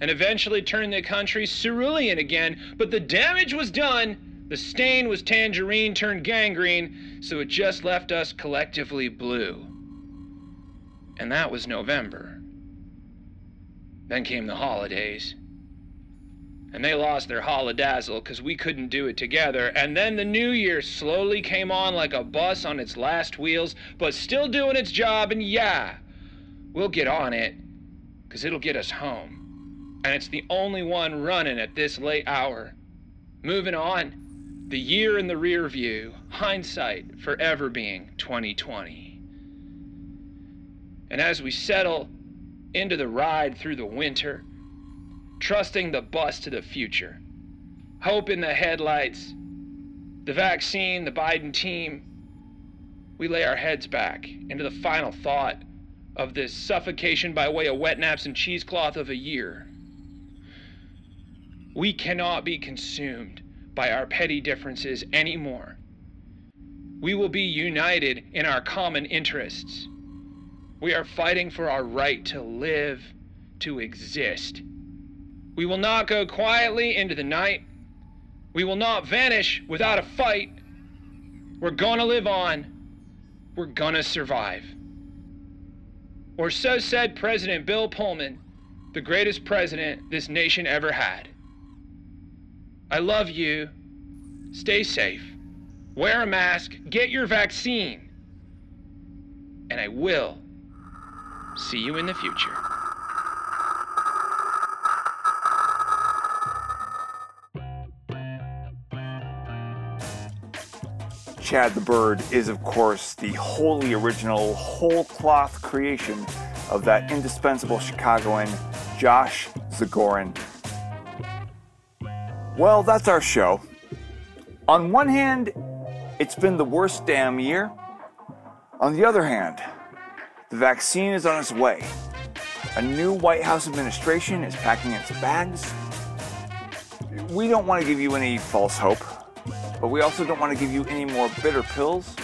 and eventually turned the country cerulean again, but the damage was done. The stain was tangerine turned gangrene, so it just left us collectively blue. And that was November. Then came the holidays. And they lost their holodazzle because we couldn't do it together. And then the new year slowly came on like a bus on its last wheels, but still doing its job. And yeah, we'll get on it because it'll get us home. And it's the only one running at this late hour. Moving on. The year in the rear view, hindsight forever being 2020. And as we settle into the ride through the winter, trusting the bus to the future, hope in the headlights, the vaccine, the Biden team, we lay our heads back into the final thought of this suffocation by way of wet naps and cheesecloth of a year. We cannot be consumed by our petty differences anymore. We will be united in our common interests. We are fighting for our right to live, to exist. We will not go quietly into the night. We will not vanish without a fight. We're gonna live on. We're gonna survive. Or so said President Bill Pullman, the greatest president this nation ever had. I love you. Stay safe. Wear a mask. Get your vaccine. And I will see you in the future. Chad the Bird is, of course, the wholly original, whole cloth creation of that indispensable Chicagoan, Josh Zagoren. Well, that's our show. On one hand, it's been the worst damn year. On the other hand, the vaccine is on its way. A new White House administration is packing its bags. We don't want to give you any false hope, but we also don't want to give you any more bitter pills.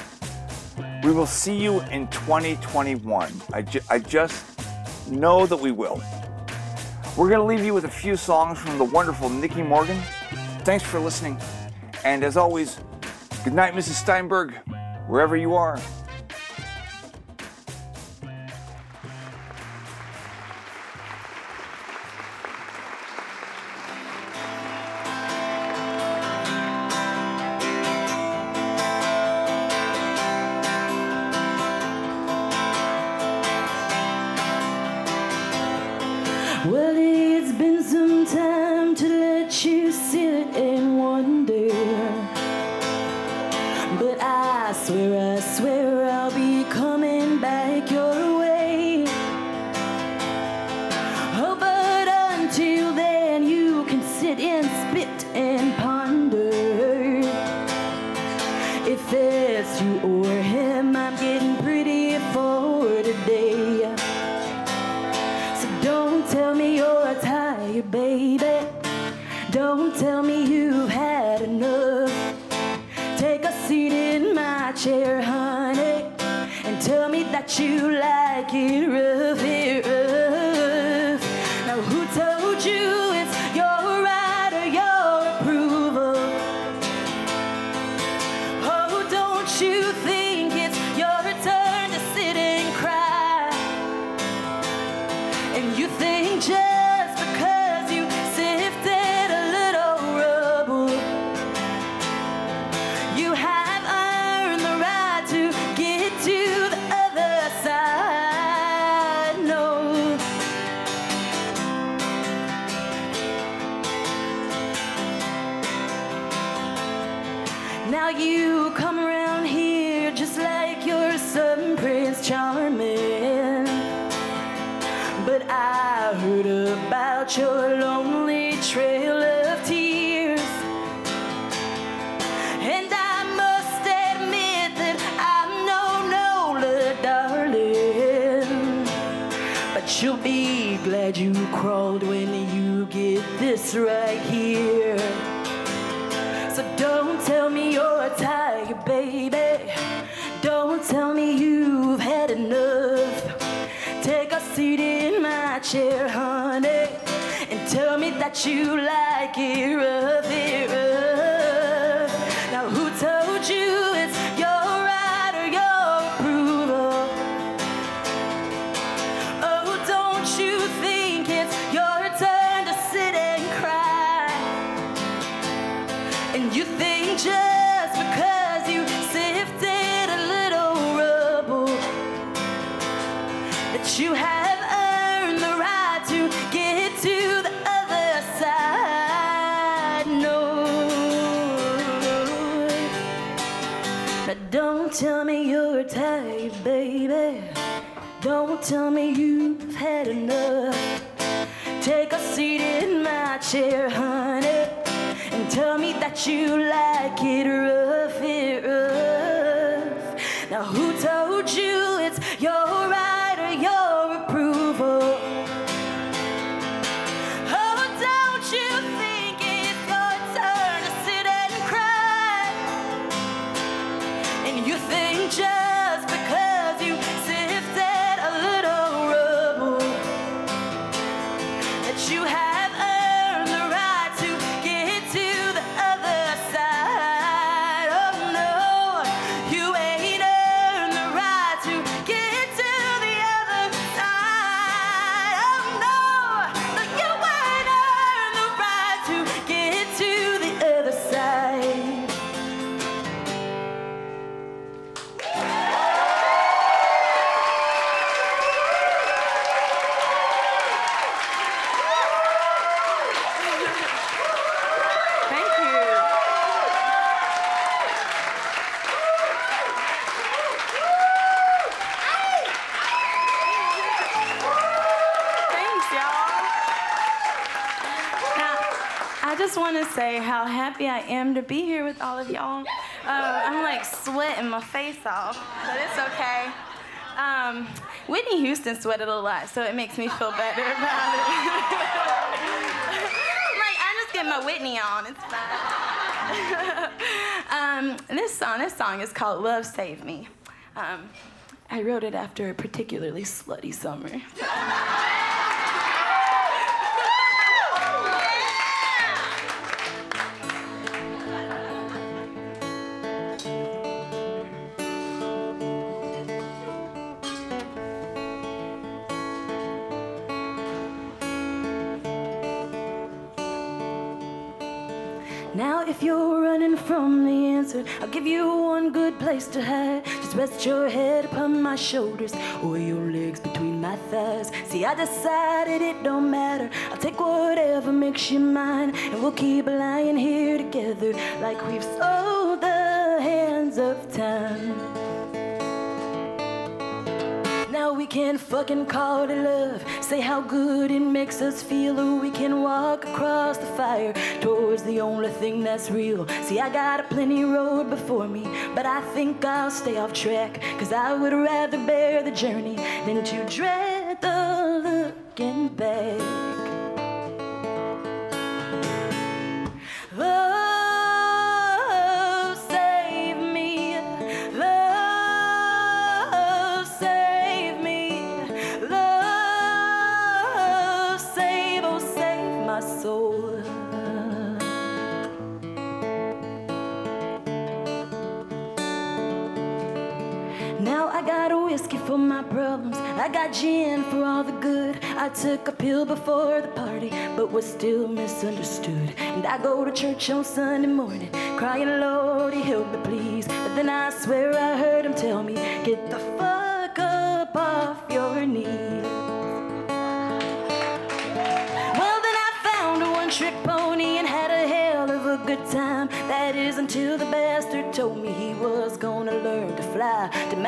We will see you in 2021. I, ju- I just know that we will. We're going to leave you with a few songs from the wonderful Nikki Morgan. Thanks for listening. And as always, good night, Mrs. Steinberg, wherever you are. Right here. So don't tell me you're tired, baby. Don't tell me you've had enough. Take a seat in my chair, honey, and tell me that you like it rough, it rough. Tell me you've had enough. Take a seat in my chair, honey, and tell me that you like it rough, just want to say how happy I am to be here with all of y'all. Uh, I'm like sweating my face off, but it's okay. Um, Whitney Houston sweated a lot, so it makes me feel better about it. (laughs) like I just get my Whitney on. It's fine. (laughs) um, this song, this song is called "Love Save Me." Um, I wrote it after a particularly slutty summer. (laughs) I'll give you one good place to hide. Just rest your head upon my shoulders or your legs between my thighs. See, I decided it don't matter. I'll take whatever makes you mine, and we'll keep lying here together like we've sold the hands of time. Now we can fucking call it love. Say how good it makes us feel, or we can walk across the fire towards the only thing that's real. See, I got a plenty road before me, but I think I'll stay off track. Cause I would rather bear the journey than to dread the looking back. For all the good. I took a pill before the party, but was still misunderstood. And I go to church on Sunday morning, crying, Lord, He help me, please. But then I swear I heard him tell me, get the fuck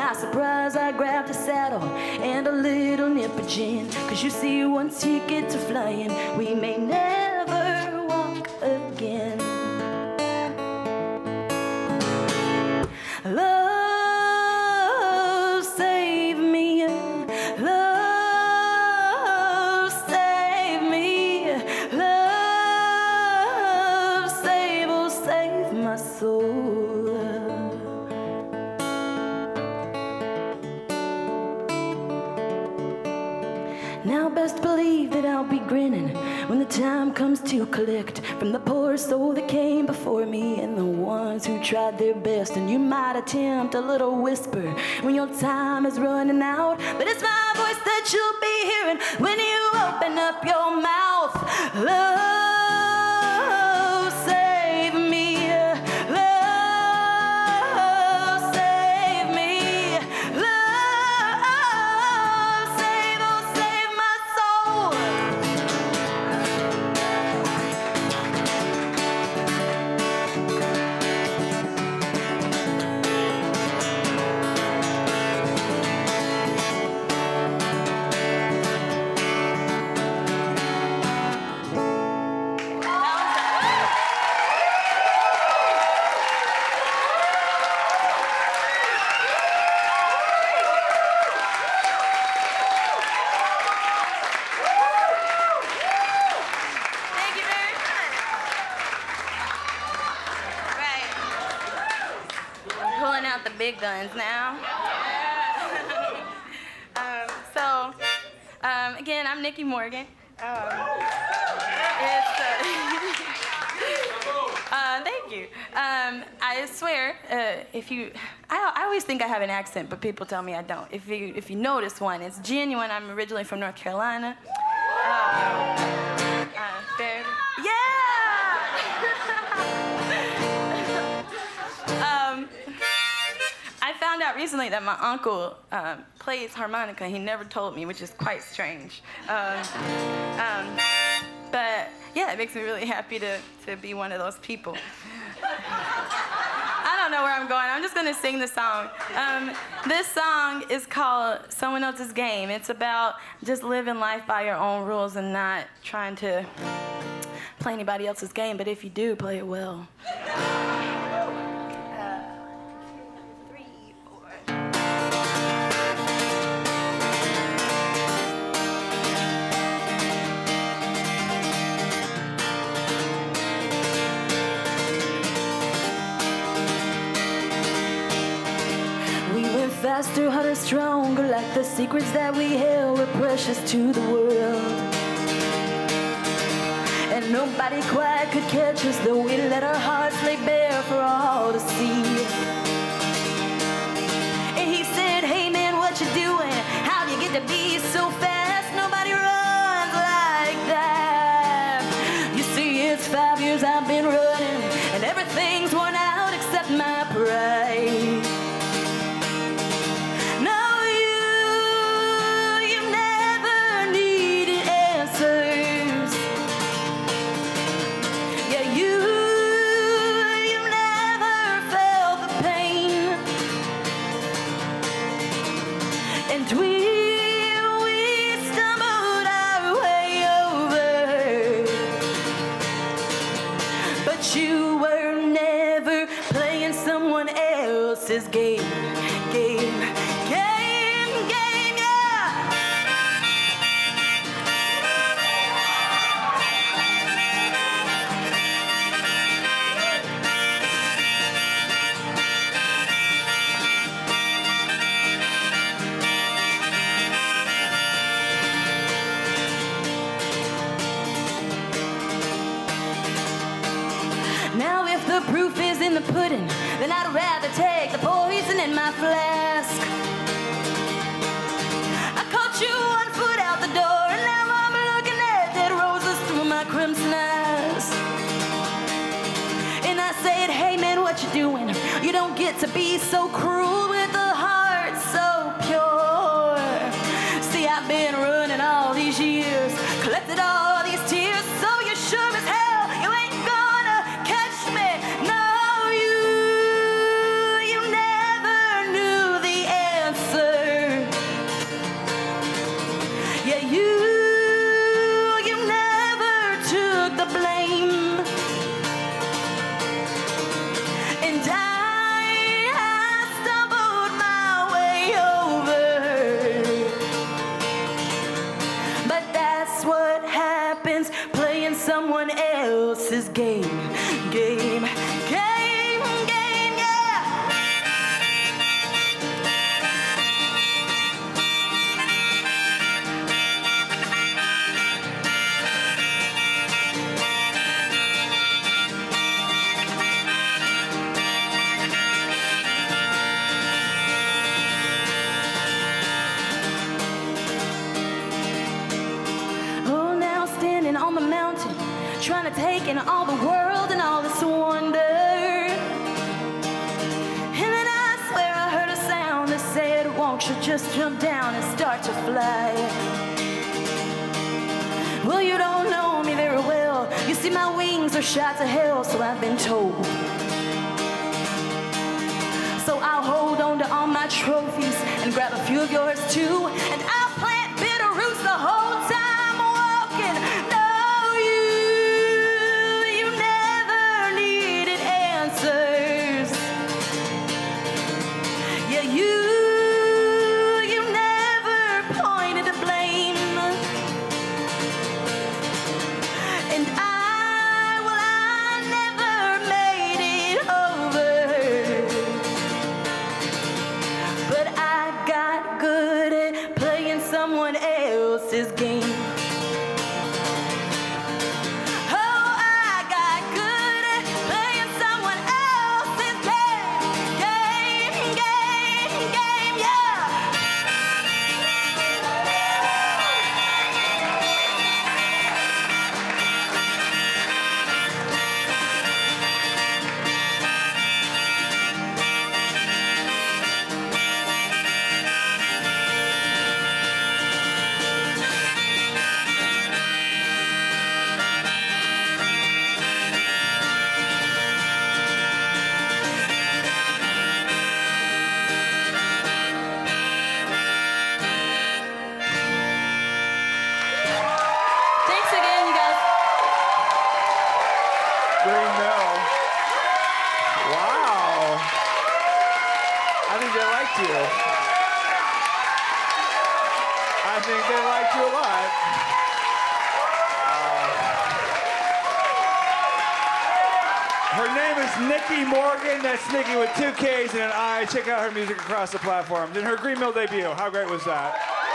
my surprise, I grabbed a saddle and a little nip of gin. Cause you see, once you get to flying, we may never time comes to collect from the poor soul that came before me and the ones who tried their best. And you might attempt a little whisper when your time is running out, but it's my voice that you'll be hearing when you open up your mouth. Love, I'm Nikki Morgan. Um, uh, (laughs) uh, thank you. Um, I swear, uh, if you, I, I always think I have an accent, but people tell me I don't. If you, if you notice one, it's genuine. I'm originally from North Carolina. Uh, recently that my uncle um, plays harmonica. He never told me, which is quite strange. Um, um, but yeah, it makes me really happy to, to be one of those people. I don't know where I'm going. I'm just gonna sing the song. Um, this song is called Someone Else's Game. It's about just living life by your own rules and not trying to play anybody else's game. But if you do, play it well. Faster, harder, stronger, like the secrets that we held were precious to the world. And nobody quite could catch us, though we let our hearts lay bare for all to see. And he said, Hey man, what you doing? How do you get to be so fast? But you were never playing someone else's game. Game, game, to be so cruel won't you just jump down and start to fly? Well, you don't know me very well. You see, my wings are shot to hell, so I've been told. So I'll hold on to all my trophies and grab a few of yours too. And across the platform. In her Green Mill debut, how great was that?